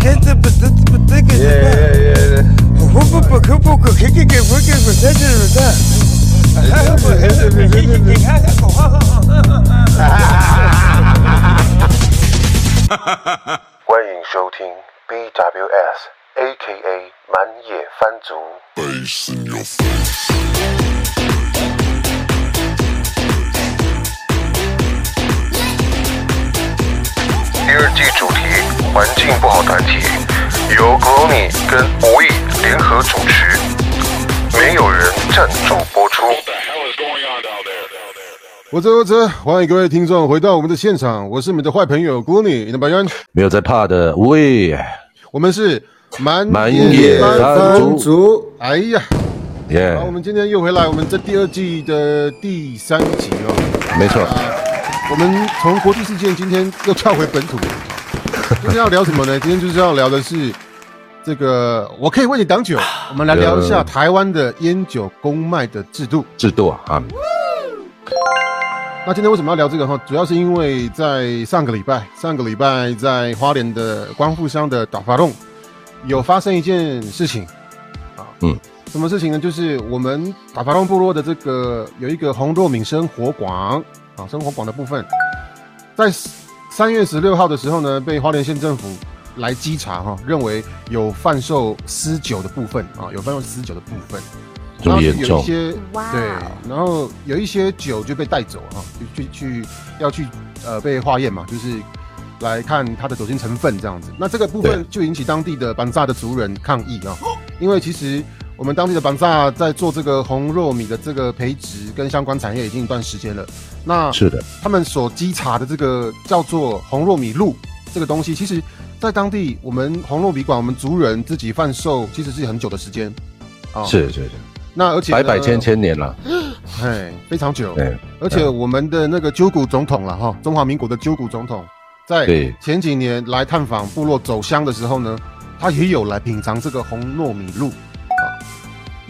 看这不这不这个什么，不不不可不可可给给不给不这是不是？还不还是不是你看看口号。欢迎收听 BWS A.K.A 满野番族。第二季主题： 环境不好团体，由 Glony 跟无意联合主持，没有人赞助播出。我这我这，欢迎各位听众回到我们的现场，我是你们的坏朋友 Gloomy，你的白人，没有在怕的，无畏。我们是满满野番番族。哎呀，耶好，我们今天又回来，我们这第二季的第三集哦。没错，我们从国际事件今天又跳回本土，今天要聊什么呢？今天就是要聊的是这个，我可以为你挡酒。我们来聊一下台湾的烟酒公卖的制度。制度啊啊，那今天为什么要聊这个哈？主要是因为在上个礼拜，上个礼拜在花莲的光复乡的打发洞有发生一件事情啊，嗯，什么事情呢？就是我们打发洞部落的这个有一个红糯米生活馆啊，生活馆的部分，在三月十六号的时候呢，被花莲县政府来稽查哈，认为有贩售私酒的部分啊，有贩售私酒的部分。这么严重然后有一，些哇对，然后有一些酒就被带走哈，就去去要去呃被化验嘛，就是来看它的酒精成分这样子。那这个部分就引起当地的邦萨的族人抗议啊，因为其实我们当地的板萨在做这个红糯米的这个培植跟相关产业已经一段时间了。那是的，他们所稽查的这个叫做红糯米露这个东西，其实在当地我们红糯米馆我们族人自己贩售其实是很久的时间啊。是是是，那而且百百千千年了，哎，非常久。对，而且我们的那个鸠谷总统了哈，中华民国的鸠谷总统，在前几年来探访部落走乡的时候呢，他也有来品尝这个红糯米露啊。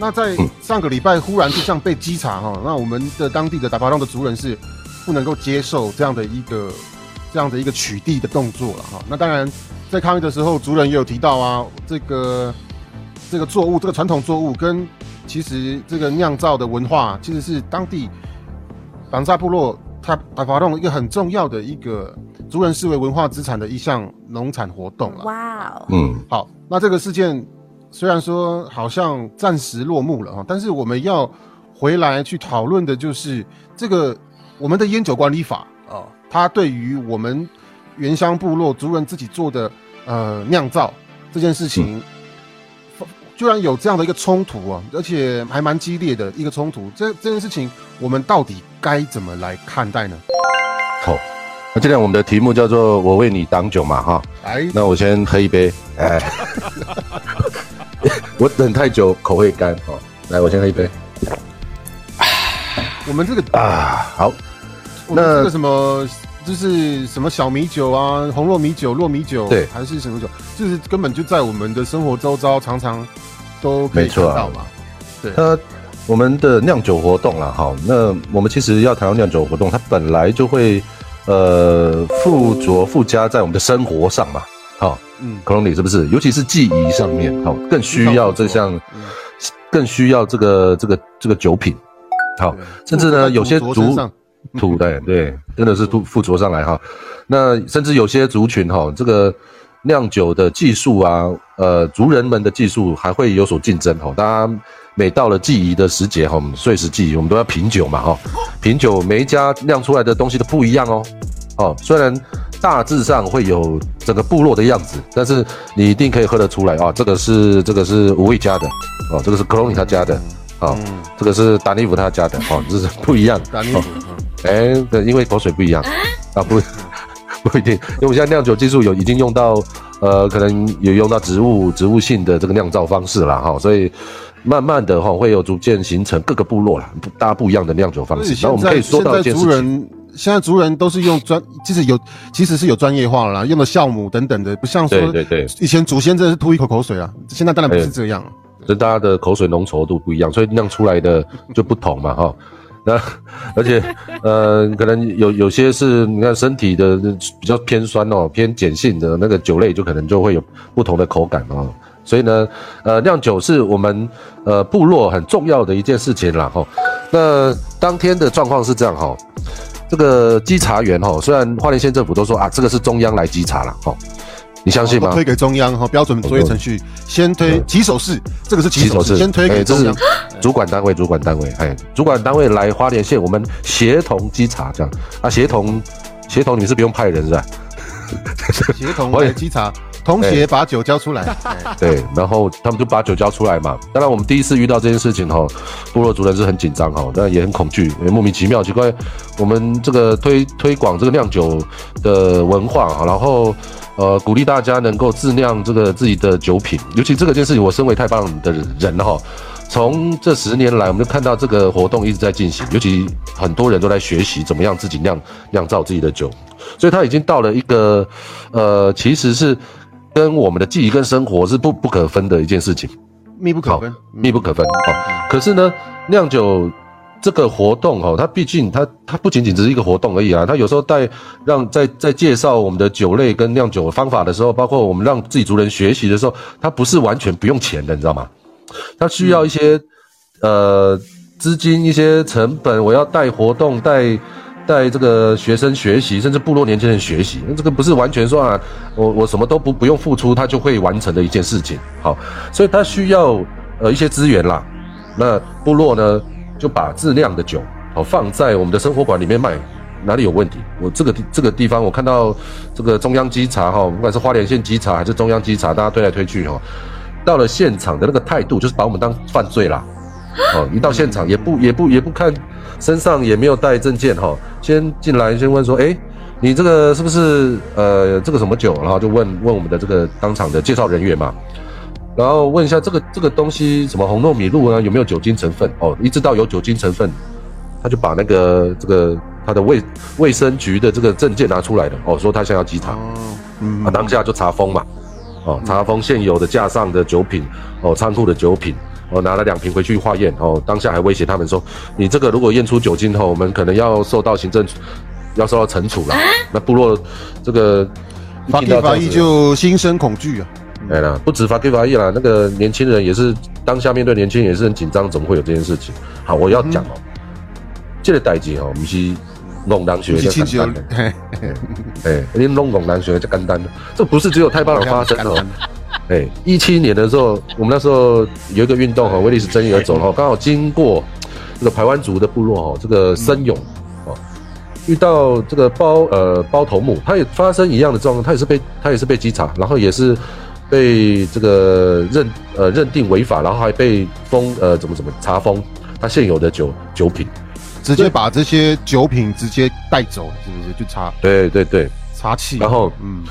那在嗯上个礼拜忽然就像被稽查哈，那我们的当地的达巴洞的族人是不能够接受这样的一个这样的一个取缔的动作了哈。那当然，在抗议的时候，族人也有提到啊，这个这个作物，这个传统作物跟其实这个酿造的文化，其实是当地绑扎部落它达巴洞一个很重要的一个族人视为文化资产的一项农产活动了。哇哦，嗯，好，那这个事件虽然说好像暂时落幕了哈，但是我们要回来去讨论的就是这个我们的烟酒管理法啊，它对于我们原乡部落族人自己做的呃酿造这件事情，居然有这样的一个冲突啊，而且还蛮激烈的一个冲突。这这件事情，我们到底该怎么来看待呢？好。那今天我们的题目叫做“我为你挡酒”嘛，哈。来，那我先喝一杯，哎，我等太久口会干哦。来，我先喝一杯 我们这个啊。好，我们那这个什么，就是什么小米酒啊，红糯米酒、糯米酒，对还是什么酒，就是根本就在我们的生活周遭，常常都可以没错啊看到嘛。对，那我们的酿酒活动啦，哈，那我们其实要谈到酿酒活动，它本来就会呃附着附加在我们的生活上嘛，好，嗯，克隆里是不是？尤其是记忆上面，好，更需要这项，嗯更需要这个这个这个酒品，好对，甚至呢有些族土对对，真的是附附着上来哈。那甚至有些族群哈，这个酿酒的技术啊，呃，族人们的技术还会有所竞争哈。大家每到了祭仪的时节哈，我们岁时祭仪，我们都要品酒嘛哈。品酒每一家酿出来的东西都不一样哦。哦，虽然大致上会有整个部落的样子，但是你一定可以喝得出来啊，这个是这个是无畏家的，哦，这个是克隆尼他家的，哦，这个是达尼夫他家的，哦，这是不一样。丹尼夫，哎，对，因为口水不一样啊，不 不一定，因为我现在酿酒技术有已经用到，呃，可能有用到植物植物性的这个酿造方式了哈，所以慢慢的哈会有逐渐形成各个部落啦，不大家不一样的酿酒方式。所以现然后我们可以说到一件事情，族人。现在族人都是用专，其实有其实是有专业化了啦，用的酵母等等的，不像说对对对，以前祖先真的是吐一口口水啊，现在当然不是这样。这大家的口水浓稠度不一样，所以酿出来的就不同嘛哈。那而且呃，可能有有些是你看身体的比较偏酸哦，偏碱性的那个酒类就可能就会有不同的口感哦。所以呢，呃，酿酒是我们呃部落很重要的一件事情啦哈。那当天的状况是这样哈，这个稽查员哈，虽然花莲县政府都说啊，这个是中央来稽查了哈，你相信吗？推给中央哈，标准作业程序先推起手式，这个是起手式，先推给中央主管单位，主管单位，哎，主管单位来花莲县，我们协同稽查这样啊，协同协同，你是不用派人是吧？协同来稽查。同学把酒交出来，对，然后他们就把酒交出来嘛。当然，我们第一次遇到这件事情哈，部落族人是很紧张哈，但也很恐惧，也莫名其妙奇怪。我们这个推推广这个酿酒的文化，然后呃鼓励大家能够自酿这个自己的酒品。尤其这个件事情，我身为太棒的人哈，从这十年来，我们就看到这个活动一直在进行，尤其很多人都在学习怎么样自己酿酿造自己的酒，所以他已经到了一个呃，其实是。跟我们的记忆跟生活是不不可分的一件事情，密不可分，密不可分。哦，可是呢，酿酒这个活动哦，它毕竟它它不仅仅只是一个活动而已啊，它有时候带让在在介绍我们的酒类跟酿酒方法的时候，包括我们让自己族人学习的时候，它不是完全不用钱的，你知道吗？它需要一些呃资金、一些成本，我要带活动带。带这个学生学习，甚至部落年轻人学习，那这个不是完全说啊，我我什么都不不用付出，他就会完成的一件事情。好，所以他需要呃一些资源啦。那部落呢，就把自酿的酒好放在我们的生活馆里面卖，哪里有问题？我这个地这个地方，我看到这个中央稽查哈，不管是花莲县稽查还是中央稽查，大家推来推去哈，到了现场的那个态度就是把我们当犯罪啦。哦，一到现场也不也不也不看。身上也没有带证件哈，先进来先问说，哎，你这个是不是呃这个什么酒？然后就问问我们的这个当场的介绍人员嘛，然后问一下这个这个东西什么红糯米露啊有没有酒精成分？哦，一知道有酒精成分，他就把那个这个他的卫卫生局的这个证件拿出来了，哦，说他想要稽查，嗯，啊当下就查封嘛，哦查封现有的架上的酒品，哦仓库的酒品。我拿了两瓶回去化验，哦，当下还威胁他们说，你这个如果验出酒精后，我们可能要受到行政，要受到惩处了。那部落这个法给法医就心生恐惧啊。对了，不止法给法医啦，那个年轻人也是当下面对年轻人也是很紧张，怎么会有这件事情？好，我要讲哦，这个代志哦，不是弄难学的简单，哎，你弄弄难学就简单了，这不是只有太棒的发生哦。哎，一七年的时候，我们那时候有一个运动哈，威利斯争议而走哈，刚好经过这个排湾族的部落哈，这个森勇哦，遇到这个包呃包头目，他也发生一样的状况，他也是被他也是被稽查，然后也是被这个认呃认定违法，然后还被封呃怎么怎么查封他现有的酒酒品，直接把这些酒品直接带走，是不是？就查？对对对，查气，然后嗯。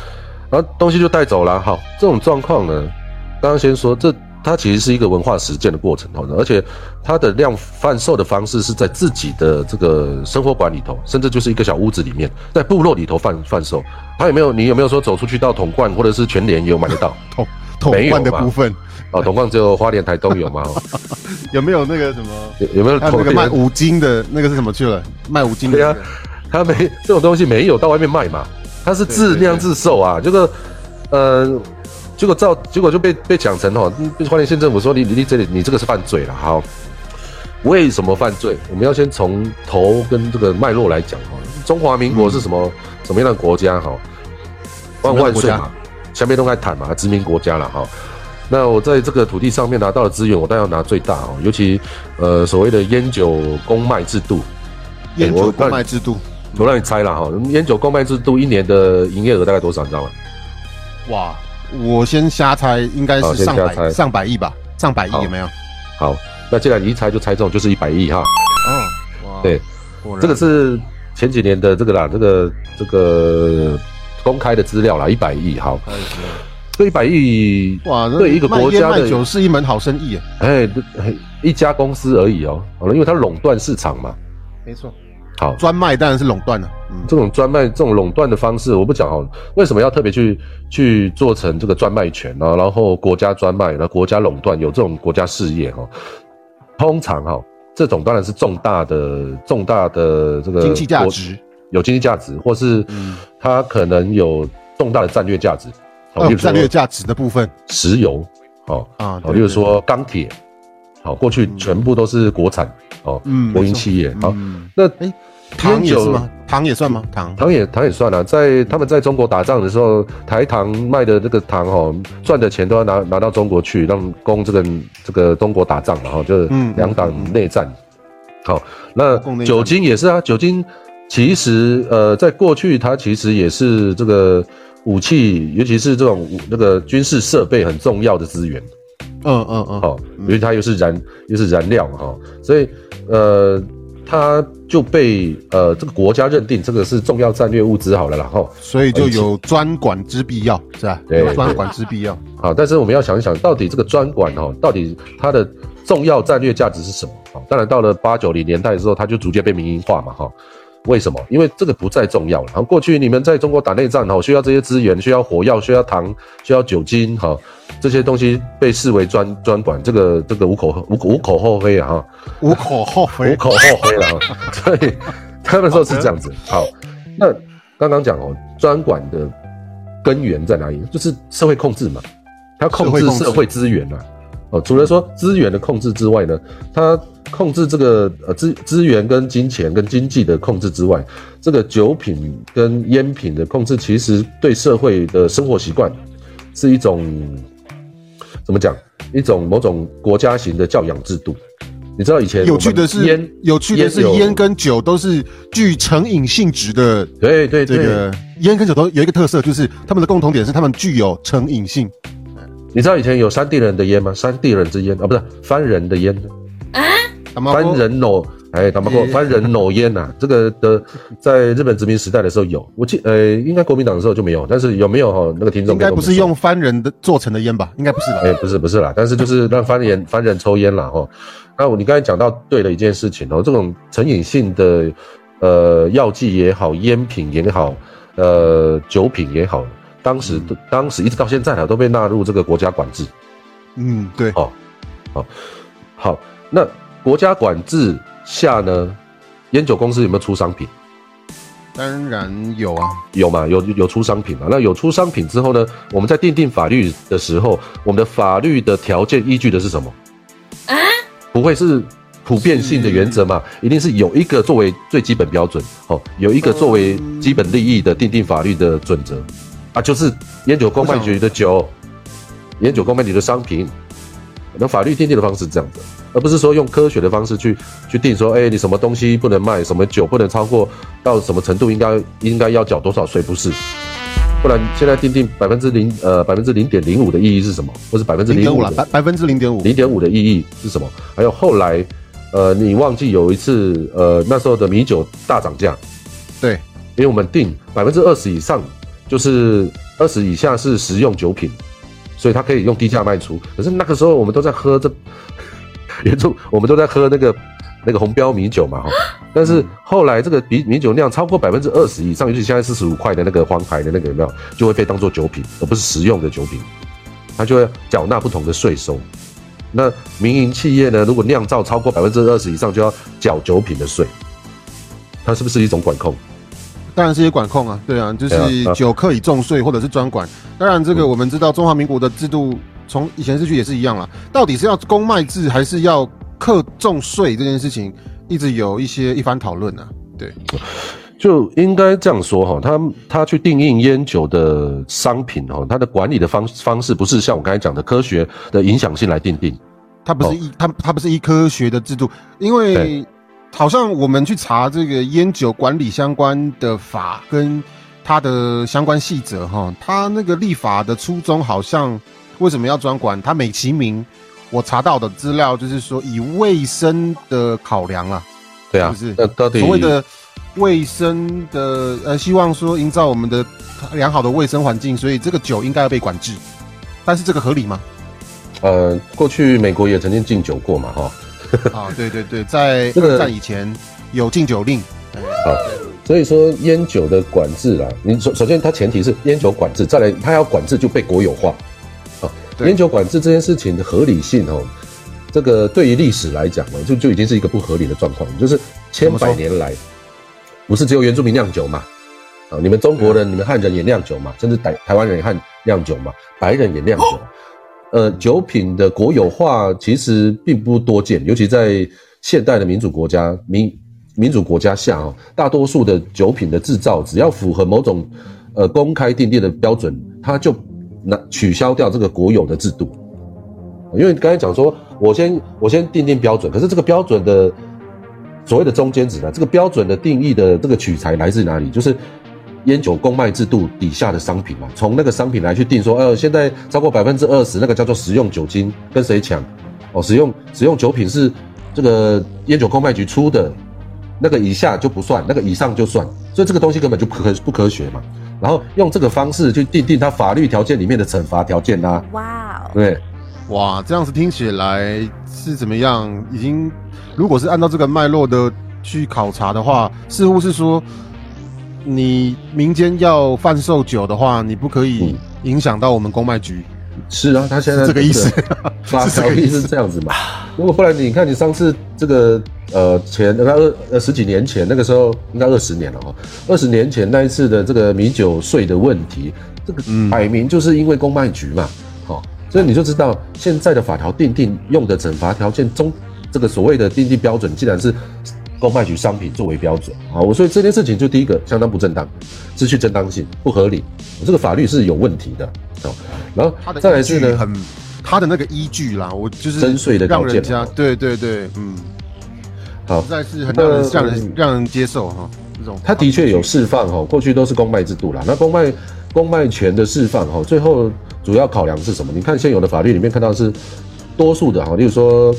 然后东西就带走了。好，这种状况呢，刚刚先说，这它其实是一个文化实践的过程，哦，而且它的量贩售的方式是在自己的这个生活馆里头，甚至就是一个小屋子里面，在部落里头贩贩售。他有没有？你有没有说走出去到统冠或者是全联也有买得到？统统冠的部分哦，统冠只有花莲台东有吗？有没有那个什么？有没有那个卖五金的那个是什么去了？卖五金的？对啊，他没这种东西没有到外面卖嘛。他是自酿自售啊，这个，呃，结果造结果就被被讲成哦，花莲县政府说你你这里你这个是犯罪了。好，为什么犯罪？我们要先从头跟这个脉络来讲哈。中华民国是什么什么样的国家哈？万万岁嘛，下面都在谈嘛，殖民国家了哈。那我在这个土地上面拿到的资源，我当然要拿最大哦，尤其呃所谓的烟酒公卖制度，烟酒公卖制度。我让你猜了哈，烟酒公卖制度一年的营业额大概多少？你知道吗？哇，我先瞎猜，应该是上百上百亿吧？上百亿有没有？好，那既然你一猜就猜中，就是一百亿哈。哦，对，这个是前几年的这个啦，这个这个公开的资料啦，一百亿。好，这一百亿哇，对一个国家的酒是一门好生意啊。哎，一家公司而已哦，好了，因为它垄断市场嘛。没错。好，专卖当然是垄断了。嗯，这种专卖、这种垄断的方式，我不讲哦。为什么要特别去去做成这个专卖权呢？然后国家专卖，然后国家垄断，有这种国家事业哈。通常哈，这种当然是重大的重大的这个经济价值有经济价值，或是它可能有重大的战略价值，哦，如战略价值的部分石油，哦啊，好，例如说钢铁，好，过去全部都是国产，哦，国营企业，好，嗯那哎糖也是吗？糖也算吗？糖糖也糖也算啊，在他们在中国打仗的时候，台糖卖的这个糖哦，赚的钱都要拿拿到中国去，让供这个这个中国打仗嘛，哈，就是嗯两党内战。好，那酒精也是啊，酒精其实呃，在过去它其实也是这个武器，尤其是这种那个军事设备很重要的资源。嗯嗯嗯，哦，因为它又是燃又是燃料嘛哈、所以呃，它就被呃这个国家认定这个是重要战略物资好了啦哈。所以就有专管之必要，是吧？对有专管之必要。好，但是我们要想一想，到底这个专管哦，到底它的重要战略价值是什么？好，当然到了八九零年代的时候，它就逐渐被民营化嘛哈。为什么？因为这个不再重要了。然后过去你们在中国打内战哈，需要这些资源，需要火药，需要糖，需要酒精哈，这些东西被视为专专管，这个这个无口无无可厚非啊哈。无可厚无非。口厚非了哈，所以他们说是这样子。好，那刚刚讲哦，专管的根源在哪里？就是社会控制嘛，他要控制社会资源啊。哦，除了说资源的控制之外呢，它控制这个呃资资源跟金钱跟经济的控制之外，这个酒品跟烟品的控制，其实对社会的生活习惯是一种怎么讲？一种某种国家型的教养制度。你知道以前有趣的是烟，有趣的是，烟跟酒都是具成瘾性质的。对对对，这个烟跟酒都有一个特色，就是它们的共同点是它们具有成瘾性。你知道以前有山地人的烟吗？山地人之烟啊，不是番人的烟，番打麻波人傩，哎，打麻过 番人脑烟呐、这个的在日本殖民时代的时候有，我记呃，应该国民党的时候就没有，但是有没有哈、那个听众应该不是用番人的做成的烟吧？应该不是吧？哎、不是不是啦，但是就是让番人番人抽烟啦哈。那我你刚才讲到对了一件事情哦，这种成瘾性的呃药剂也好，烟品也好，呃酒品也好，当时、当时一直到现在啊都被纳入这个国家管制。嗯，对。哦，好，好，那国家管制下呢，烟酒公司有没有出商品？当然有啊。有嘛？有有出商品嘛？那有出商品之后呢，我们在定定法律的时候，我们的法律的条件依据的是什么？啊不会是普遍性的原则嘛？一定是有一个作为最基本标准，哦，有一个作为基本利益的定定法律的准则，啊，就是烟酒公卖局的酒，烟酒公卖局的商品。那法律定定的方式是这样子，而不是说用科学的方式去去定说，哎、你什么东西不能卖，什么酒不能超过到什么程度应该应该要缴多少税，不是？不然现在定定百分之零呃百分之零点零五的意义是什么？或是百分之零点五百百分之零点五。零点五的意义是什么？还有后来，呃，你忘记有一次，呃，那时候的米酒大涨价，对，因为我们定百分之二十以上，就是二十以下是食用酒品，所以它可以用低价卖出。可是那个时候我们都在喝这，也就我们都在喝那个那个红标米酒嘛哈。但是后来这个米米酒量超过百分之二十以上，尤其现在四十五块的那个黄牌的那个有没有，就会被当做酒品，而不是食用的酒品，它就会缴纳不同的税收。那民营企业呢，如果酿造超过百分之二十以上，就要缴酒品的税，它是不是一种管控？当然是些管控啊，对啊，就是酒客以重税或者是专管。当然，这个我们知道中华民国的制度从以前市区也是一样啦，到底是要公卖制还是要课重税这件事情，一直有一些一番讨论啊。对，就应该这样说哈，他他去定义烟酒的商品哈，他的管理的方方式不是像我刚才讲的科学的影响性来定定，它不是一它它不是一科学的制度，因为对好像我们去查这个烟酒管理相关的法跟它的相关细则哈，它那个立法的初衷好像为什么要专管？它美其名，我查到的资料就是说以卫生的考量啦，对啊就是，那到底所谓的卫生的呃，希望说营造我们的良好的卫生环境，所以这个酒应该要被管制，但是这个合理吗？呃，过去美国也曾经禁酒过嘛哈，啊，对对对，在 这个二战以前有禁酒令，好，所以说烟酒的管制啊，你首首先它前提是烟酒管制，再来它要管制就被国有化，好，对烟酒管制这件事情的合理性哦，这个对于历史来讲呢，就就已经是一个不合理的状况，就是千百年来，不是只有原住民酿酒嘛？啊，你们中国人、你们汉人也酿酒嘛，甚至台台湾人也汉酿酒嘛，白人也酿酒。呃，酒品的国有化其实并不多见，尤其在现代的民主国家、民民主国家下啊，大多数的酒品的制造，只要符合某种呃公开定定的标准，它就拿取消掉这个国有的制度。因为刚才讲说，我先我先定定标准，可是这个标准的所谓的中间值呢，这个标准的定义的这个取材来自哪里？就是烟酒公卖制度底下的商品嘛，从那个商品来去定说，呃，现在超过百分之二十那个叫做食用酒精，跟谁抢？哦，使用使用酒品是这个烟酒公卖局出的，那个以下就不算，那个以上就算，所以这个东西根本就不可不科学嘛。然后用这个方式去定定它法律条件里面的惩罚条件啊，哇哦，对。哇，这样子听起来是怎么样？已经，如果是按照这个脉络的去考察的话，似乎是说，你民间要贩售酒的话，你不可以影响到我们公卖局。是啊，他现在这个意思，发条例是这样子嘛？如果不然，你看你上次这个呃前那二呃十几年前那个时候，应该二十年了哈，二十年前那一次的这个米酒税的问题，这个摆明就是因为公卖局嘛，好。所以你就知道现在的法条定定用的惩罚条件中，这个所谓的定定标准，既然是公卖局商品作为标准啊，我所以这件事情就第一个相当不正当，失去正当性，不合理，这个法律是有问题的啊。然后再来是呢，很他的那个依据啦，我就是征税的条件，对对对，嗯，好，实在是很让人让人让人接受哈，这种他的确有释放哈，过去都是公卖制度啦，那公卖公卖权的释放哈，最后。主要考量是什么？你看现有的法律里面看到是多数的哈，例如说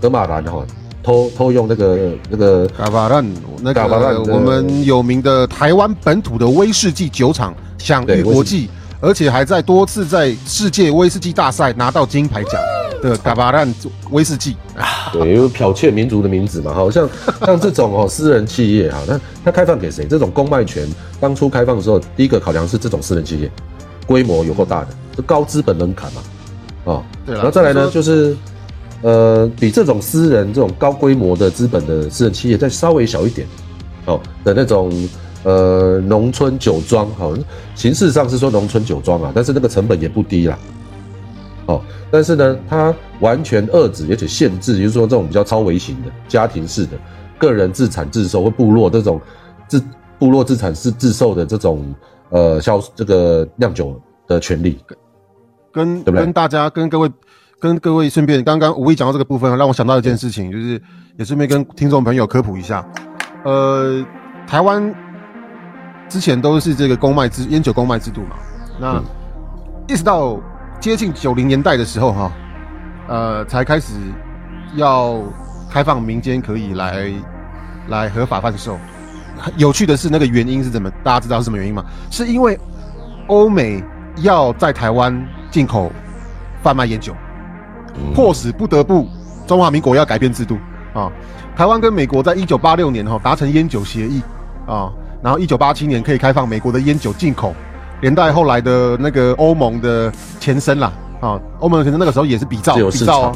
德马兰哈偷偷用那个那个嘎巴兰，那个我们有名的台湾本土的威士忌酒厂享誉国际，而且还在多次在世界威士忌大赛拿到金牌奖的嘎巴兰威士忌。对，因为剽窃民族的名字嘛，好像 像这种哦私人企业哈，那它开放给谁？这种公卖权当初开放的时候，第一个考量是这种私人企业。规模有够大的，这高资本门槛嘛，啊，对然后再来呢，就是，呃，比这种私人这种高规模的资本的私人企业再稍微小一点，哦的那种，呃，农村酒庄，好，形式上是说农村酒庄啊，但是那个成本也不低啦，哦，但是呢，它完全遏制而且限制，就是说这种比较超微型的家庭式的个人自产自售或部落这种自部落自产自自售的这种。呃，销这个酿酒的权利，跟跟大家跟各位跟各位顺便，刚刚吴毅讲到这个部分，让我想到一件事情，就是也顺便跟听众朋友科普一下。呃，台湾之前都是这个公卖制烟酒公卖制度嘛，那一直到接近九零年代的时候，哈，呃，才开始要开放民间可以来来合法贩售。有趣的是，那个原因是怎么？大家知道是什么原因吗？是因为欧美要在台湾进口贩卖烟酒，迫使不得不中华民国要改变制度。啊。台湾跟美国在一九八六年哈达成烟酒协议。啊，然后一九八七年可以开放美国的烟酒进口，连带后来的那个欧盟的前身啦。啊，欧盟可能那个时候也是比照比照，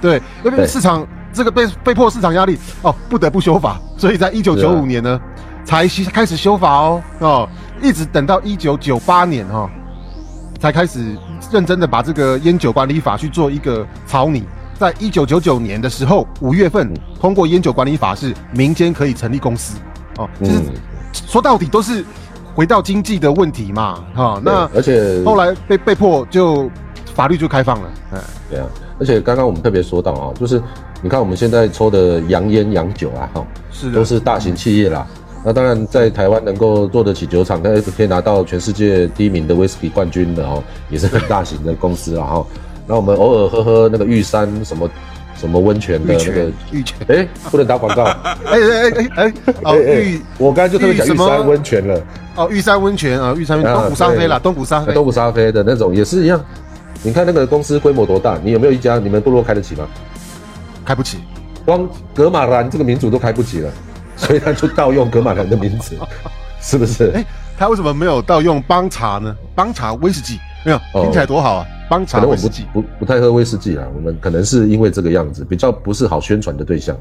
对，因为市场。这个被被迫市场压力哦，不得不修法，所以在一九九五年呢，才开始修法哦。哦，一直等到一九九八年哈，才开始认真的把这个烟酒管理法去做一个草拟。在一九九九年的时候，五月份通过烟酒管理法，是民间可以成立公司哦。其实说到底都是回到经济的问题嘛哈。那而且后来被被迫就法律就开放了，嗯，对啊。而且刚刚我们特别说到啊，就是你看我们现在抽的洋烟洋酒啊，哈，是都是大型企业啦。那当然在台湾能够做得起酒厂，那可以拿到全世界第一名的威士忌冠军的哦，也是很大型的公司了哈。那我们偶尔喝喝那个玉山什么什么温泉的那个玉泉，哎，不能打广告。哎哎哎哎，哦玉，我刚才就特别讲玉山温泉了。哦玉山温泉啊，玉山东古沙飞啦，东古沙东古沙飞的那种也是一样。你看那个公司规模多大？你有没有一家你们部落开得起吗？开不起，光格马兰这个民族都开不起了，所以他就盗用格马兰的名字，是不是？哎，他为什么没有盗用邦茶呢？邦茶威士忌没有，哦听起来多好啊！帮可能我们茶威士忌，不不不太喝威士忌啊，我们可能是因为这个样子，比较不是好宣传的对象。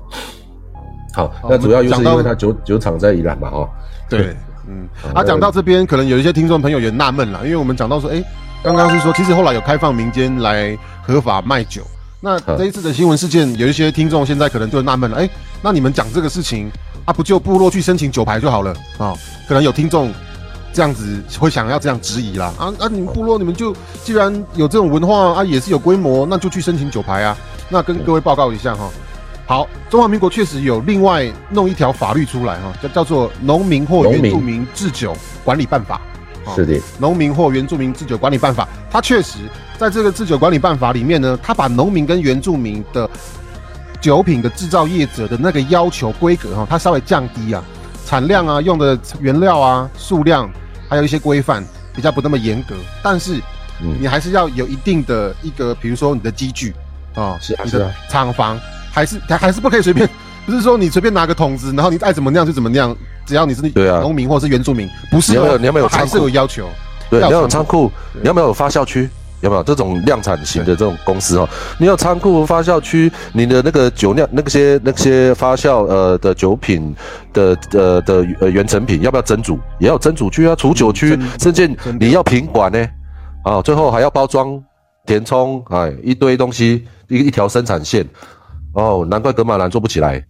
好，好那主要就是因为它酒酒厂在宜兰嘛，哦，对，嗯，好啊，讲到这边，可能有一些听众朋友也纳闷了，因为我们讲到说，哎，刚刚是说，其实后来有开放民间来合法卖酒。那嗯这一次的新闻事件，有一些听众现在可能就纳闷了，哎，那你们讲这个事情，啊，不就部落去申请酒牌就好了啊、哦？可能有听众这样子会想要这样质疑啦，啊啊，你们部落你们就既然有这种文化啊，也是有规模，那就去申请酒牌啊。那跟各位报告一下哈。好，中华民国确实有另外弄一条法律出来哈，叫叫做《农民或原住民制酒管理办法》。哦是的，农民或原住民制酒管理办法，它确实在这个制酒管理办法里面呢，他把农民跟原住民的酒品的制造业者的那个要求规格哈，它稍微降低啊，产量啊、用的原料啊、数量，还有一些规范比较不那么严格，但是嗯。你还是要有一定的一个，比如说你的机具啊，你的是啊。是啊厂房还是还还是不可以随便，不是说你随便拿个桶子，然后你爱怎么酿就怎么酿，只要你是农民或者是原住民，不是你要没有哦你要没有它还是仓库。有要求。对，要你要有仓仓库，你要没有发酵区，有没有？这种量产型的这种公司哦？你有仓库、发酵区，你的那个酒酿那些那些发酵呃的酒品的呃的呃原成品，要不要蒸煮？也要有蒸煮区啊，储酒区嗯，甚至你要品管呢，啊，最后还要包装、填充，哎，一堆东西，一一条生产线，哦，难怪格马兰做不起来。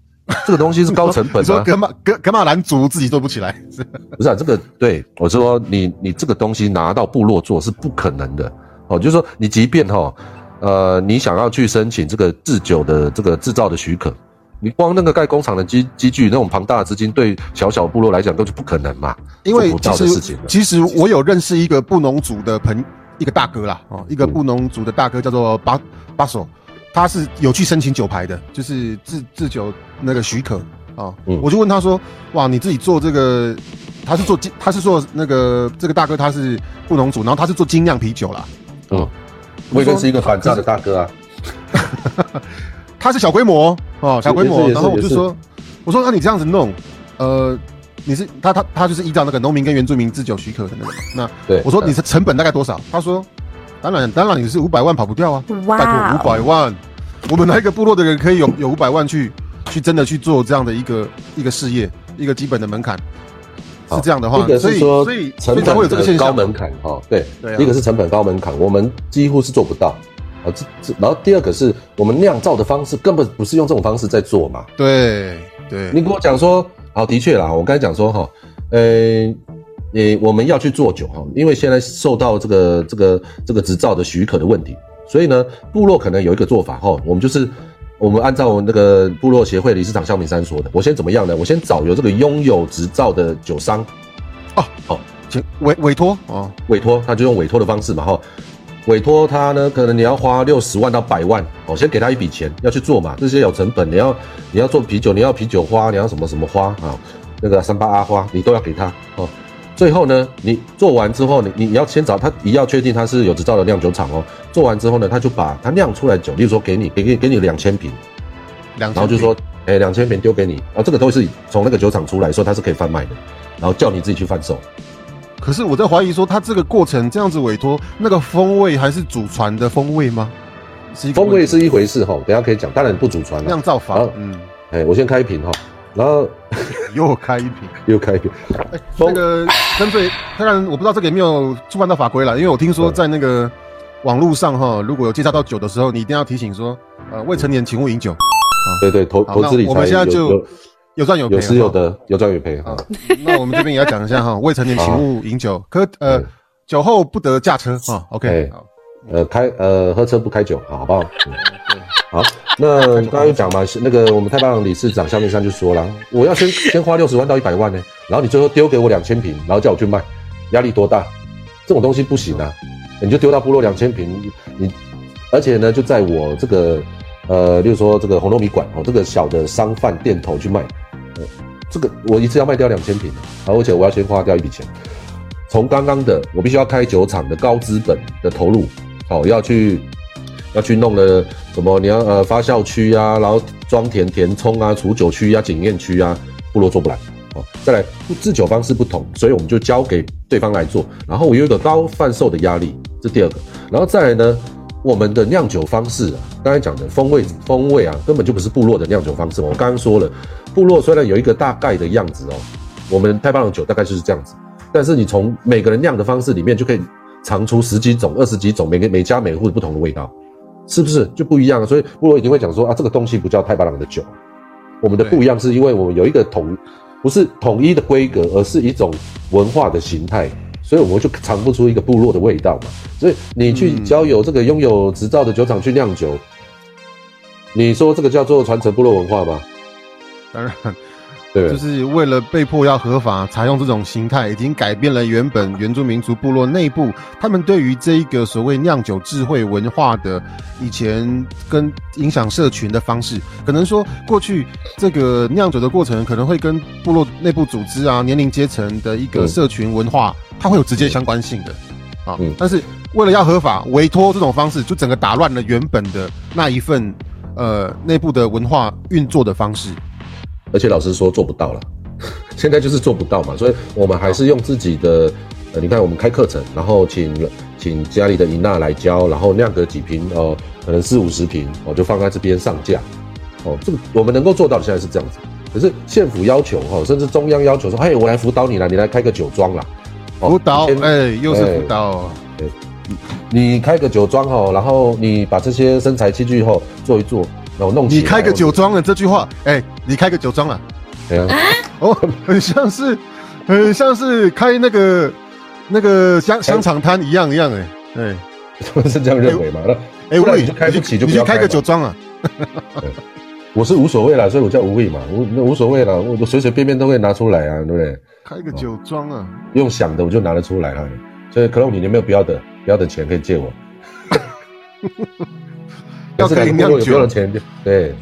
这个东西是高成本啊，你说格马格格马兰族自己做不起来，是不是啊，这个对我说你你这个东西拿到部落做是不可能的哦，就是说你即便哈、呃你想要去申请这个制酒的这个制造的许可，你光那个盖工厂的机机具那种庞大的资金，对小小部落来讲都是不可能嘛，因为其实。其实我有认识一个布农族的朋一个大哥啦，哦，一个布农族的大哥叫做巴巴索，他是有去申请酒牌的，就是制制酒那个许可啊、哦嗯我就问他说，哇，你自己做这个，他是做精，他是做那个这个大哥他是布农族，然后他是做精酿啤酒啦，嗯，我也认识一个反诈的大哥啊，他是小规模哦，小规模，然后我就说，我说那你这样子弄，呃，你是他他他就是依照那个农民跟原住民自酒许可的那个，那对，我说你的成本大概多少？他说，当然当然你是五百万跑不掉啊，哇拜托五百万，我们哪一个部落的人可以有有五百万去去真的去做这样的一个一个事业，一个基本的门槛是这样的话一，个是说所以成本会有这个现象嘛。门槛哈，对对啊，一个是成本高门槛，我们几乎是做不到啊，这这，然后第二个是我们酿造的方式根本不是用这种方式在做嘛，对对，你跟我讲说，好，的确啦，我刚才讲说哈，呃，呃，我们要去做酒哈，因为现在受到这个这个这个执照的许可的问题，所以呢，部落可能有一个做法哈，我们就是我们按照我们那个部落协会理事长肖明山说的，我先怎么样呢？我先找有这个拥有执照的酒商哦哦请委委托哦，委托，那就用委托的方式嘛哈。委托他呢，可能你要花六十万到百万哦，先给他一笔钱要去做嘛，这些有成本，你要你要做啤酒，你要啤酒花，你要什么什么花啊，那个三八阿花，你都要给他哦。最后呢，你做完之后，你你你要先找他，你要确定他是有执照的酿酒厂哦。做完之后呢，他就把他酿出来酒，例如说给你给给给你两千瓶，两然后就说，哎，两千瓶丢给你，啊，这个都是从那个酒厂出来，说它是可以贩卖的，然后叫你自己去贩售。可是我在怀疑说，他这个过程这样子委托，那个风味还是祖传的风味吗？风味是一回事哈，等一下可以讲，当然不祖传了酿。造法，嗯，哎，我先开一瓶哈，然后又开一瓶。又开一瓶。哎，风那个针对，当然我不知道这个有没有触犯到法规了，因为我听说嗯在那个网络上哈，如果有介绍到酒的时候，你一定要提醒说，呃，未成年请勿饮酒。啊对对，投投资理财我们现在有就有有赚有赔，有失有哈。得，有赚有赔啊哈。，那我们这边也要讲一下哈，未成年请勿饮酒，可呃酒后不得驾车啊。OK，呃，开呃喝车不开酒，好好不好？好，那刚刚有讲嘛，是那个我们太棒理事长夏面山就说了，我要先 先花六十万到一百万呢，然后你最后丢给我两千瓶，然后叫我去卖，压力多大？这种东西不行啊，你就丢到部落两千瓶，你而且呢就在我这个呃，例如说这个红糯米馆哦，这个小的商贩店头去卖，呃，这个我一次要卖掉两千瓶，而且我要先花掉一笔钱。从刚刚的我必须要开酒厂的高资本的投入，好、要去要去弄了什么？你要呃发酵区啊，然后装填填充啊，储酒区啊，检验区啊，部落做不来。哦，再来制酒方式不同，所以我们就交给对方来做。然后我有一个高贩售的压力，这第二个。然后再来呢，我们的酿酒方式啊，刚才讲的风味风味啊，根本就不是部落的酿酒方式。我刚刚说了，部落虽然有一个大概的样子哦，我们太棒的酒大概就是这样子，但是你从每个人酿的方式里面就可以尝出十几种、二十几种，每个每家每户不同的味道，是不是就不一样了？所以部落一定会讲说啊，这个东西不叫太巴朗的酒，我们的不一样是因为我们有一个统，不是统一的规格，而是一种文化的形态。所以我们就尝不出一个部落的味道嘛。所以你去交由这个拥有执照的酒厂去酿酒，你说这个叫做传承部落文化吗？当然，对，就是为了被迫要合法，采用这种形态，已经改变了原本原住民族部落内部他们对于这一个所谓酿酒智慧文化的以前跟影响社群的方式，可能说过去这个酿酒的过程可能会跟部落内部组织啊、年龄阶层的一个社群文化，它会有直接相关性的啊。但是为了要合法，委托这种方式就整个打乱了原本的那一份呃内部的文化运作的方式。而且老实说做不到了，现在就是做不到嘛，所以我们还是用自己的，呃，你看我们开课程，然后请请家里的姨娜来教，然后酿个几瓶哦，可能四五十瓶哦，就放在这边上架，哦，这个我们能够做到的现在是这样子。可是县府要求哈，甚至中央要求说，嘿，我来辅导你了，你来开个酒庄啦，辅导，哎，又是辅导，对，你开个酒庄哦，然后你把这些生财器具后做一做。然后弄你开个酒庄了这句话，哎，你开个酒庄了，对啊，哦，很像是，很像是开那个那个香香肠摊一样一样，哎，哎，是这样认为嘛？那哎，不然你就开不起就你就开个酒庄啊，我是无所谓啦，所以我叫无畏嘛，无那无所谓啦，我随随便便都会拿出来啊，对不对？开个酒庄啊，用想的我就拿得出来了，所以可乐你有没有不要的不要的钱可以借我？要可以酿酒的钱，对，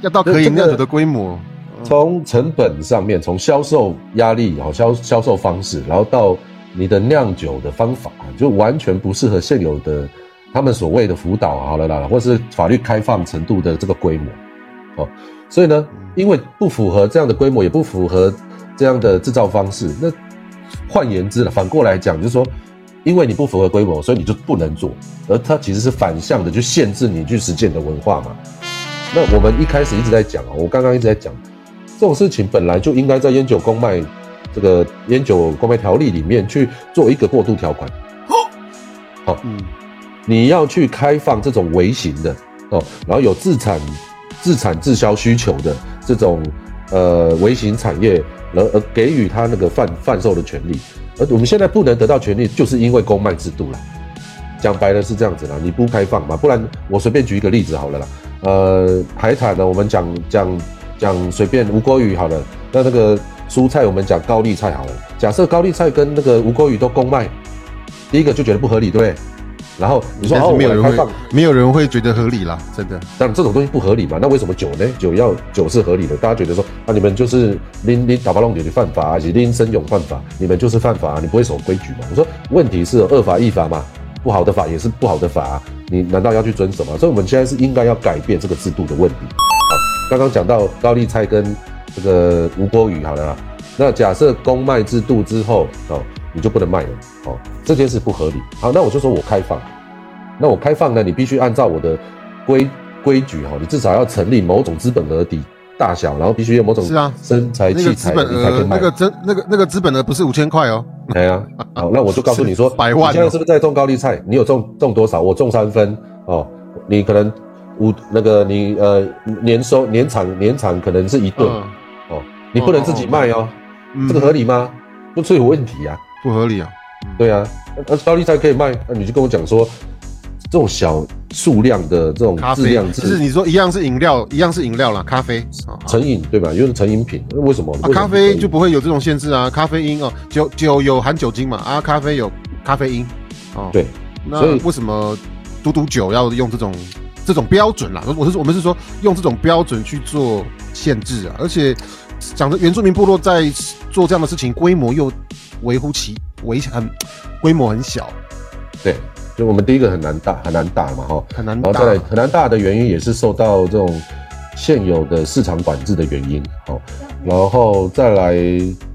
要到可以酿酒的规模。从成本上面，从销售压力，好销销售方式，然后到你的酿酒的方法，就完全不适合现有的他们所谓的辅导好了啦，或是法律开放程度的这个规模。哦，所以呢，因为不符合这样的规模，也不符合这样的制造方式。那换言之了，反过来讲，就是说。因为你不符合规模，所以你就不能做，而它其实是反向的，去限制你去实践的文化嘛。那我们一开始一直在讲啊，我刚刚一直在讲，这种事情本来就应该在烟酒公卖这个烟酒公卖条例里面去做一个过渡条款。好，嗯，你要去开放这种微型的哦，然后有自产、自产自销需求的这种呃微型产业，而而给予他那个贩贩售的权利。而我们现在不能得到权利，就是因为公卖制度了。讲白了是这样子啦，你不开放嘛，不然我随便举一个例子好了啦。呃，海产呢，我们讲讲讲随便无锅鱼好了。那那个蔬菜，我们讲高丽菜好了。假设高丽菜跟那个无锅鱼都公卖，第一个就觉得不合理，对不对？然后你说哦，没有人会，没有人会觉得合理啦，真的。但这种东西不合理嘛？那为什么酒呢？酒要酒是合理的，大家觉得说啊，你们就是拎拎打包弄酒就犯法，而且拎生勇犯法，你们就是犯法，你不会守规矩嘛？我说问题是二法一法嘛，不好的法也是不好的法，你难道要去遵守吗？所以我们现在是应该要改变这个制度的问题。好，刚刚讲到高丽菜跟这个无锅鱼，好了，那假设公卖制度之后哦。你就不能卖了，哦，这件事不合理。好，那我就说我开放，那我开放呢，你必须按照我的规规矩哈，你至少要成立某种资本额底大小，然后必须有某种是啊身财器材，你才可以卖。那个真那个那个资本额不是五千块哦。对啊，好，那我就告诉你说，百万。你现在是不是在种高丽菜？你有种种多少？我种三分哦，你可能五那个你呃年收年产年产可能是一吨哦，你不能自己卖哦，这个合理吗？不是有问题呀。不合理啊，对啊，那高丽菜可以卖，那你就跟我讲说，这种小数量的这种质量，就是你说一样是饮料，一样是饮料啦，咖啡成瘾对吧？因为是成饮品，为什么？啊，咖啡就不会有这种限制啊，咖啡因哦，酒酒有含酒精嘛，啊，咖啡有咖啡因，哦，对，那为什么赌赌酒要用这种这种标准啦？我是我们是说用这种标准去做限制啊，而且讲的原住民部落在做这样的事情，规模又。微乎其微，很规模很小，对，就我们第一个很难大，很难大嘛，哈，很难，然后再来很难大的原因也是受到这种现有的市场管制的原因，好，然后再来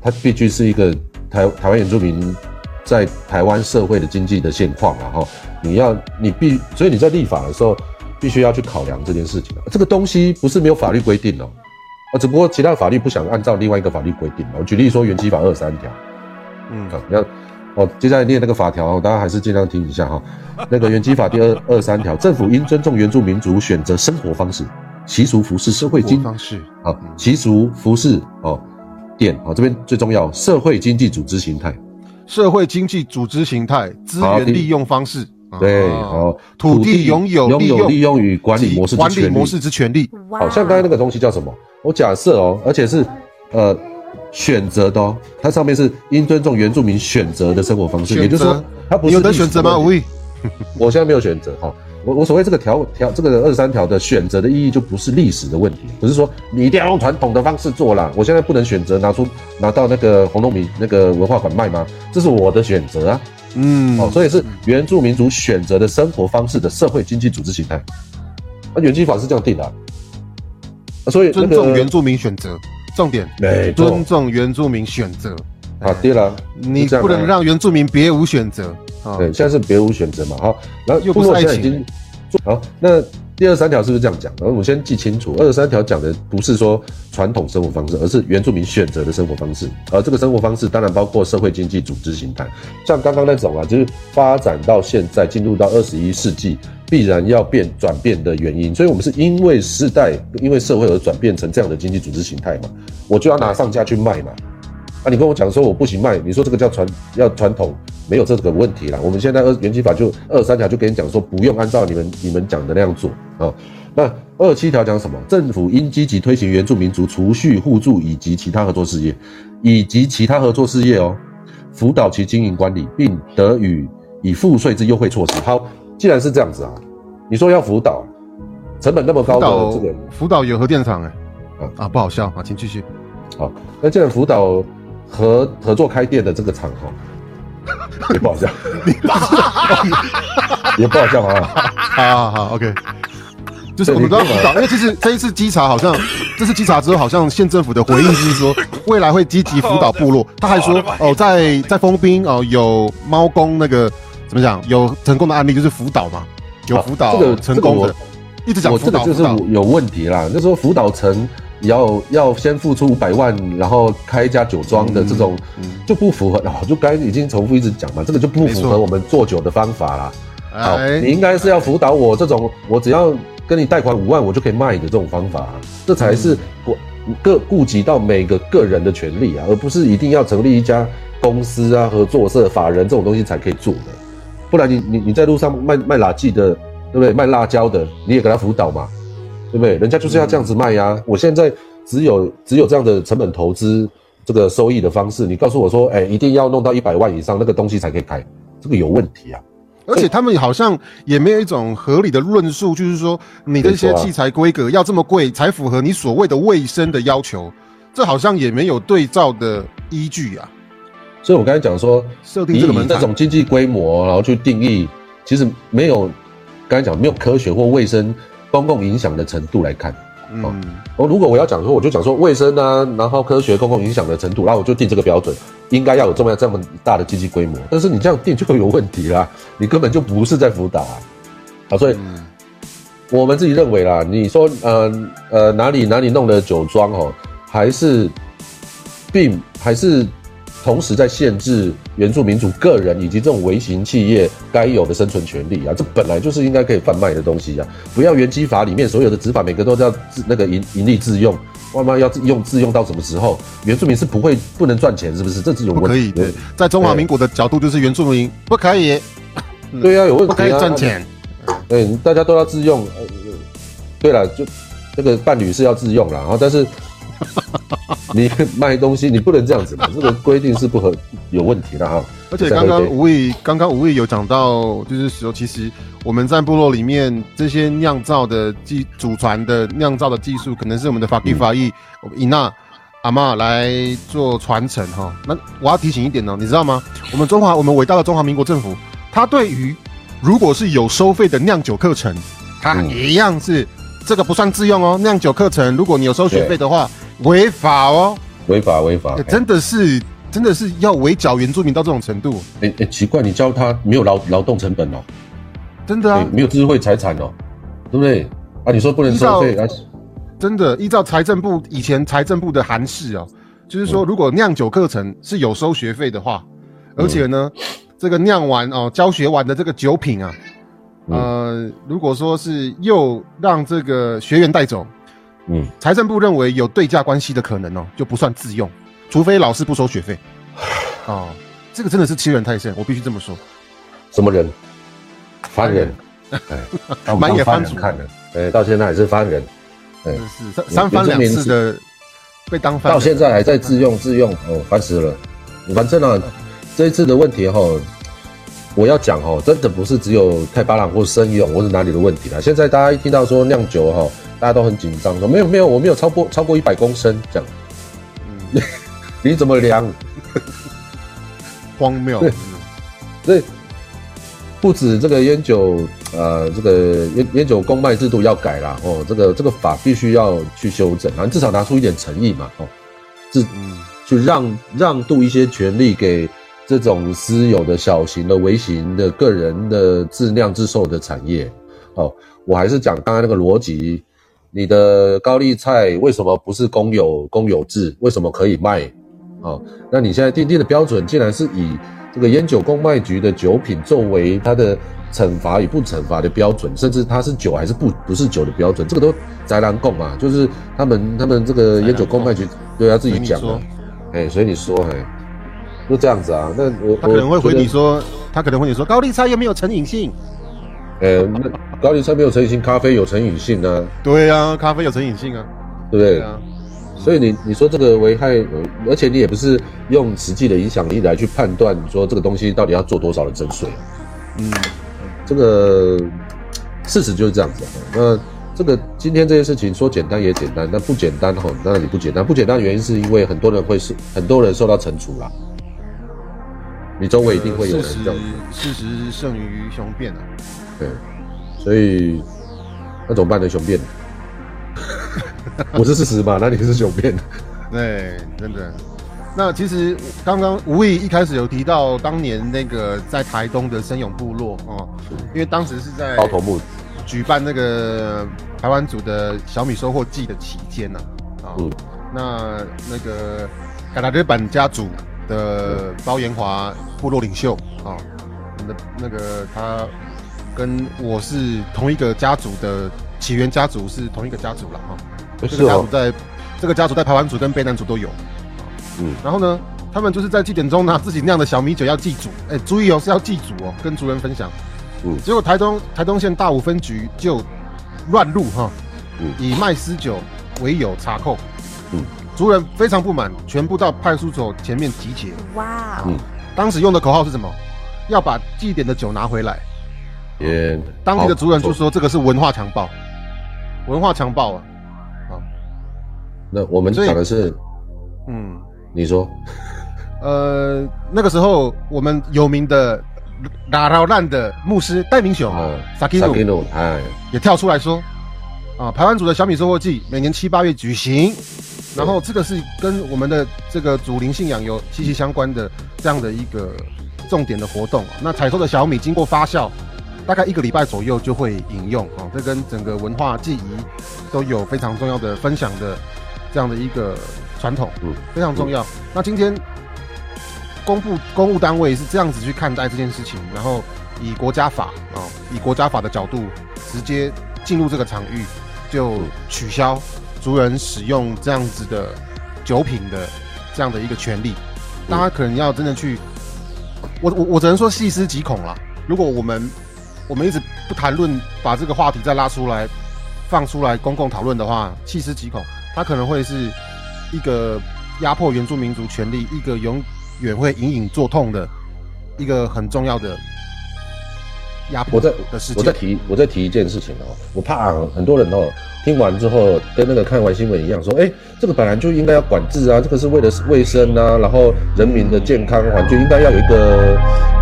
它必须是一个台台湾原住民在台湾社会的经济的现况啊，哈，你要你必，所以你在立法的时候必须要去考量这件事情。这个东西不是没有法律规定哦，啊，只不过其他法律不想按照另外一个法律规定。我举例说，原基法二三条，嗯，啊，你要哦，接下来念那个法条，大家还是尽量听一下哈。那个原基法第二 二三条，政府应尊重原住民族选择生活方式、习俗、服饰、社会经方式啊，习俗、服饰哦，点啊，这边最重要，社会经济组织形态。社会经济组织形态、资源利用方式，对，好，土地拥有、拥有、利用与管理模式、管理模式之权利。好像刚才那个东西叫什么？我假设哦，而且是呃选择的哦，它上面是应尊重原住民选择的生活方式，也就是说，它不是有的选择吗？无 我现在没有选择哈。我我所谓这个条条这个二十三条的选择的意义，就不是历史的问题，不是说你一定要用传统的方式做啦。我现在不能选择拿出拿到那个红糯米那个文化馆卖吗？这是我的选择啊。嗯，哦，所以是原住民族选择的生活方式的社会经济组织形态。那原基法是这样定的。所以尊重原住民选择，重点，尊重原住民选择。啊，对了，你不能让原住民别无选择。对，现在是别无选择嘛，好，然后部落现在已经好。那第二三条是不是这样讲？然后我先记清楚，二十三条讲的不是说传统生活方式，而是原住民选择的生活方式。而这个生活方式当然包括社会经济组织形态，像刚刚那种啊，就是发展到现在进入到二十一世纪必然要变转变的原因。所以我们是因为世代、因为社会而转变成这样的经济组织形态嘛，我就要拿上架去卖嘛。啊，你跟我讲说我不行卖，你说这个叫传要传统，没有这个问题啦。我们现在二原基法就二三条就跟你讲说，不用按照你们你们讲的那样做啊。那二七条讲什么？政府应积极推行原住民族储蓄互助以及其他合作事业，以及其他合作事业哦，辅导其经营管理，并得予以赋税之优惠措施。好，既然是这样子啊，你说要辅导，成本那么高的这个辅导有核电厂哎，啊啊不好笑啊，请继续。好，那既然辅导。合合作开店的这个厂哈，也 不好笑，也不好笑啊！好好好，OK，就是我们都要辅导，因为其实这一次稽查好像，这次稽查之后，好像县政府的回应就是说，未来会积极辅导部落。他还说哦，在在封兵哦，有猫公那个怎么讲，有成功的案例就是辅导嘛，有辅导这个成功的，一直讲辅导就是有问题啦，就说辅导成。要要先付出五百万，然后开一家酒庄的这种就不符合，就该已经重复一直讲嘛，这个就不符合我们做酒的方法啦。好，你应该是要辅导我这种，我只要跟你贷款五万，我就可以卖的这种方法，这才是我各顾及到每个个人的权利啊，而不是一定要成立一家公司啊、合作社、法人这种东西才可以做的。不然你你你在路上卖卖垃圾的，对不对？卖辣椒的，你也给他辅导嘛。对不对？人家就是要这样子卖呀！我现在只有只有这样的成本投资这个收益的方式，你告诉我说，哎，一定要弄到一百万以上那个东西才可以开，这个有问题啊！而且他们好像也没有一种合理的论述，就是说你的一些器材规格要这么贵才符合你所谓的卫生的要求，这好像也没有对照的依据啊！所以我刚才讲说，设定这个门这种经济规模，然后去定义，其实没有刚才讲没有科学或卫生。公共影响的程度来看，嗯，我如果我要讲说，我就讲说卫生啊，然后科学公共影响的程度，然后我就定这个标准，应该要有这么这么大的经济规模。但是你这样定就会有问题啦，你根本就不是在辅导啊，好，所以我们自己认为啦，你说呃呃哪里哪里弄的酒庄哦，还是并还是。同时在限制原住民族个人以及这种微型企业该有的生存权利啊，这本来就是应该可以贩卖的东西啊！不要原基法里面所有的执法每个都要自那个盈盈利自用，慢慢要自用自用到什么时候？原住民是不会不能赚钱，是不是？这是有问题。可以对，在中华民国的角度就是原住民不可以。对啊，有问题啊！不可以赚钱。对，大家都要自用。对了，就那个伴侣是要自用了，然后但是。你卖东西，你不能这样子嘛？这个规定是不合有问题的哈！而且刚刚吴毅刚刚吴毅有讲到，就是说，其实我们在部落里面这些酿造的技祖传的酿造的技术，可能是我们的法基法义伊娜阿妈来做传承哈。那我要提醒一点呢，你知道吗？我们中华我们伟大的中华民国政府，它对于如果是有收费的酿酒课程，它一样是这个不算自用哦。酿酒课程如果你有收学费的话。违法哦，违法违法，真的是真的是要围剿原住民到这种程度，哎哎，奇怪，你教他没有劳劳动成本哦，真的啊。哎，没有智慧财产哦，对不对？啊，你说不能收费啊？真的依照财政部以前财政部的函释哦，就是说如果酿酒课程是有收学费的话，而且呢，这个酿完哦教学完的这个酒品啊，呃，如果说是又让这个学员带走，嗯，财政部认为有对价关系的可能哦，就不算自用，除非老师不收学费。哦，这个真的是欺人太甚，我必须这么说。什么人？番人，哎，把我们当满眼番人看的，哎，到现在还是番人，哎是三三番两次的被当番，到现在还在自用自用，哦，烦死了。反正啊，这一次的问题哈、我要讲哈、真的不是只有太巴朗或生勇或是哪里的问题啦。现在大家一听到说酿酒哈、大家都很紧张，说没有没有，我没有超过超过一百公升这样。嗯 你怎么量？荒谬。对所以不止这个烟酒，呃，这个烟烟酒公卖制度要改啦，哦，这个这个法必须要去修正，然后至少拿出一点诚意嘛，哦，是嗯，去让让渡一些权利给这种私有的小型的微型的个人的自酿自售的产业。哦，我还是讲刚才那个逻辑，你的高丽菜为什么不是公有公有制？为什么可以卖？哦，那你现在定定的标准竟然是以这个烟酒公卖局的酒品作为它的惩罚与不惩罚的标准，甚至它是酒还是不不是酒的标准，这个都宅男共嘛，就是他们他们这个烟酒公卖局对他自己讲的哎，所以你说，哎，就这样子啊，那我他可能会回你说。说，他可能会你说高丽菜又没有成瘾性。呃，那高丽菜没有成瘾性，咖啡有成瘾性呢、对啊，咖啡有成瘾性啊。对不对？啊，所以你你说这个危害，呃而且你也不是用实际的影响力来去判断，说这个东西到底要做多少的征税。嗯，这个事实就是这样子、啊。那这个今天这些事情说简单也简单，但不简单哈，那你不简单，不简单的原因是因为很多人会是很多人受到惩处啦。你周围一定会有人这样子。事实胜于雄辩啊。对，所以那怎么办呢？雄辩，我是事实嘛，那你是雄辩，对，真的。那其实刚刚吴毅一开始有提到当年那个在台东的生永部落哦，因为当时是在包头目，举办那个台湾组的小米收获季的期间呢、啊，嗯那那个嘎达日本家族的包延华部落领袖啊，那那个他跟我是同一个家族的起源家族是同一个家族了哈，这个家族在这个家族在排湾族跟卑南族都有，嗯，然后呢，他们就是在祭典中拿自己酿的小米酒要祭祖，哎、注意哦，是要祭祖哦，跟族人分享。嗯。结果台东台东县大武分局就乱入哈，嗯。以卖私酒为由查扣，嗯，族人非常不满，全部到派出所前面集结。哇哦。嗯，当时用的口号是什么？要把祭典的酒拿回来。也当地的族人就说这个是文化强暴，文化强暴啊，那我们讲的是，嗯。你说，呃，那个时候我们有名的拉劳烂的牧师戴明雄啊萨基哎，也跳出来说，啊，台湾族的小米收获季每年七八月举行，然后这个是跟我们的这个祖灵信仰有息息相关的这样的一个重点的活动。那采收的小米经过发酵，大概一个礼拜左右就会饮用啊，这跟整个文化记忆都有非常重要的分享的这样的一个传统，嗯非常重要。那今天公布公务单位是这样子去看待这件事情，然后以国家法啊、以国家法的角度直接进入这个场域，就取消族人使用这样子的酒品的这样的一个权利。大家可能要真的去，我我我只能说细思极恐啦。如果我们我们一直不谈论，把这个话题再拉出来放出来公共讨论的话，细思极恐，它可能会是一个压迫原住民族权利，一个永远会隐隐作痛的一个很重要的压迫我在的事件。我再提我再提一件事情哦，我怕很多人哦听完之后跟那个看完新闻一样，说，哎，这个本来就应该要管制啊，这个是为了卫生啊，然后人民的健康环境应该要有一个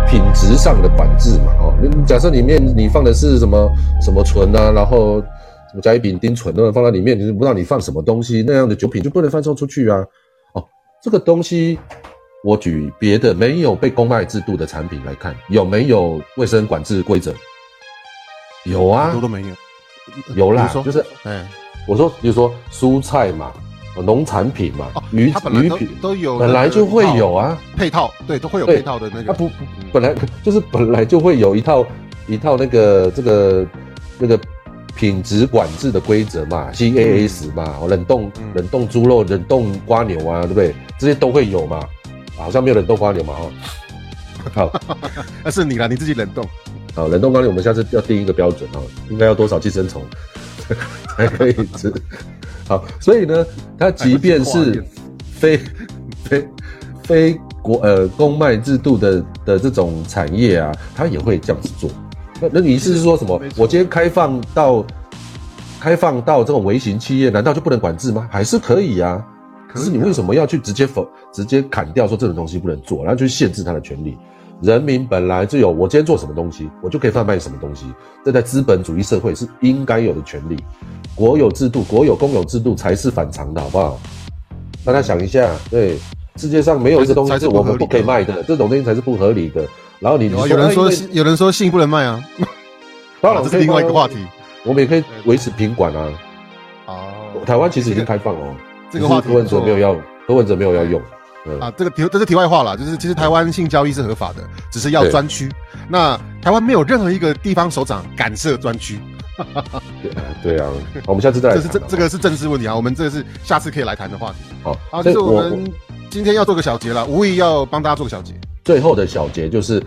品质上的管制嘛，哦，你假设里面你放的是什么什么醇啊，然后什么甲乙丙丁醇都放在里面，你不知道你放什么东西，那样的酒品就不能贩售出去啊，哦，这个东西我举别的没有被公卖制度的产品来看，有没有卫生管制规则？有啊很多，都没有。有啦就是哎，我说，比如说蔬菜嘛，农产品嘛哦，鱼鱼品都有本来就会有啊，配套，对，都会有配套的那个。它不本来就是本来就会有一套一套那个这个那个品质管制的规则嘛，CAS 嘛，哦冷冻嗯冷冻猪肉、冷冻瓜牛啊，对不对？这些都会有嘛，好像没有冷冻瓜牛嘛，哈。好，那是你啦，你自己冷冻。好，冷冻瓜牛我们下次要定一个标准哦，应该要多少寄生虫 才可以吃？好，所以呢，它即便是非非非国呃公卖制度的的这种产业啊，它也会这样子做。那那你意思是说什么我今天开放到开放到这种微型企业，难道就不能管制吗？还是可以啊？可是你为什么要去直接否直接砍掉说这种东西不能做，然后去限制他的权利？人民本来就有我今天做什么东西，我就可以贩卖什么东西，这在资本主义社会是应该有的权利。国有制度、国有公有制度才是反常的，好不好？大家想一下，对，世界上没有一个东西是是我们不可以卖的，这种东西才是不合理的。然后你有人说有人说性不能卖啊，当然 这是另外一个话题。我们也可以维持品管啊。哦，台湾其实已经开放了哦，这个话题柯文哲没有要，柯文哲没有要用。嗯，啊，这个题这是题外话了，就是其实台湾性交易是合法的，只是要对专区。那台湾没有任何一个地方首长敢设专区，对啊，好我们下次再来 这。是这这个是政治问题啊，我们这个是下次可以来谈的话题。好，好，所以我就是我们今天要做个小结了，无意要帮大家做个小结。最后的小结就是，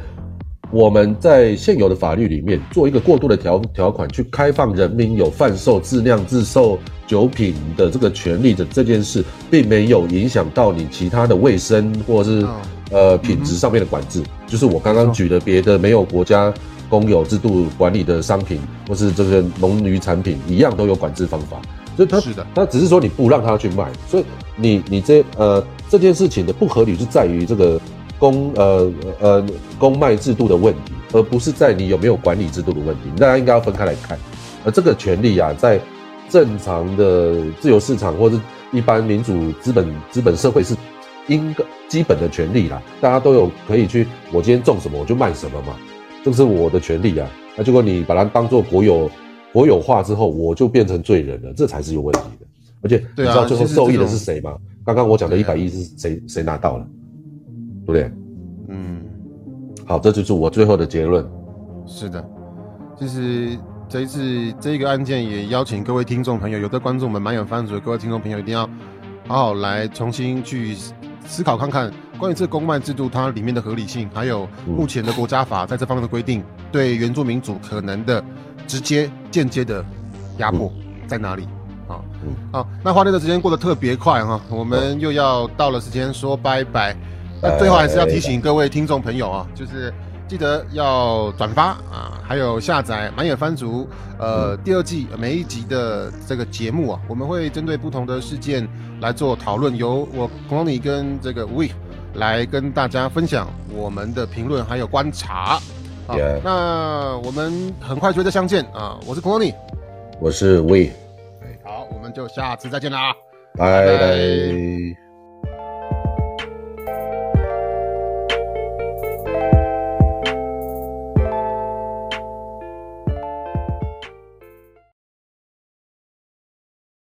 我们在现有的法律里面做一个过渡的条条款，去开放人民有贩售自酿自售酒品的这个权利的这件事，并没有影响到你其他的卫生或是、哦呃品质上面的管制。就是我刚刚举的别的没有国家公有制度管理的商品，或是这个农渔产品，一样都有管制方法。所以他是的他只是说你不让他去卖，所以你你这呃这件事情的不合理是在于这个公呃呃公卖制度的问题，而不是在你有没有管理制度的问题。大家应该要分开来看。而这个权利啊，在正常的自由市场或者一般民主资本资本社会是应该基本的权利啦，大家都有可以去，我今天种什么我就卖什么嘛，这是我的权利啊。那结果你把它当做国有国有化之后，我就变成罪人了，这才是有问题的。而且你知道最后受益的是谁吗？刚刚我讲的一百亿是谁谁拿到了，对不对？嗯，好，这就是我最后的结论。是的，其实这一次这一个案件也邀请各位听众朋友，有的观众们、满眼番薯的各位听众朋友，一定要好好来重新去思考看看，关于这个公卖制度它里面的合理性，还有目前的国家法在这方面的规定，对原住民族可能的直接、间接的压迫在哪里？啊嗯，好，那花店的时间过得特别快哈，我们又要到了时间说拜拜。那最后还是要提醒各位听众朋友啊，就是记得要转发啊，还有下载满眼番族呃第二季每一集的这个节目啊，我们会针对不同的事件来做讨论，由我 Conny 跟这个 We 来跟大家分享我们的评论还有观察。好那我们很快就会再相见啊！我是 Conny，，我是 We，，好，我们就下次再见啦。拜拜拜。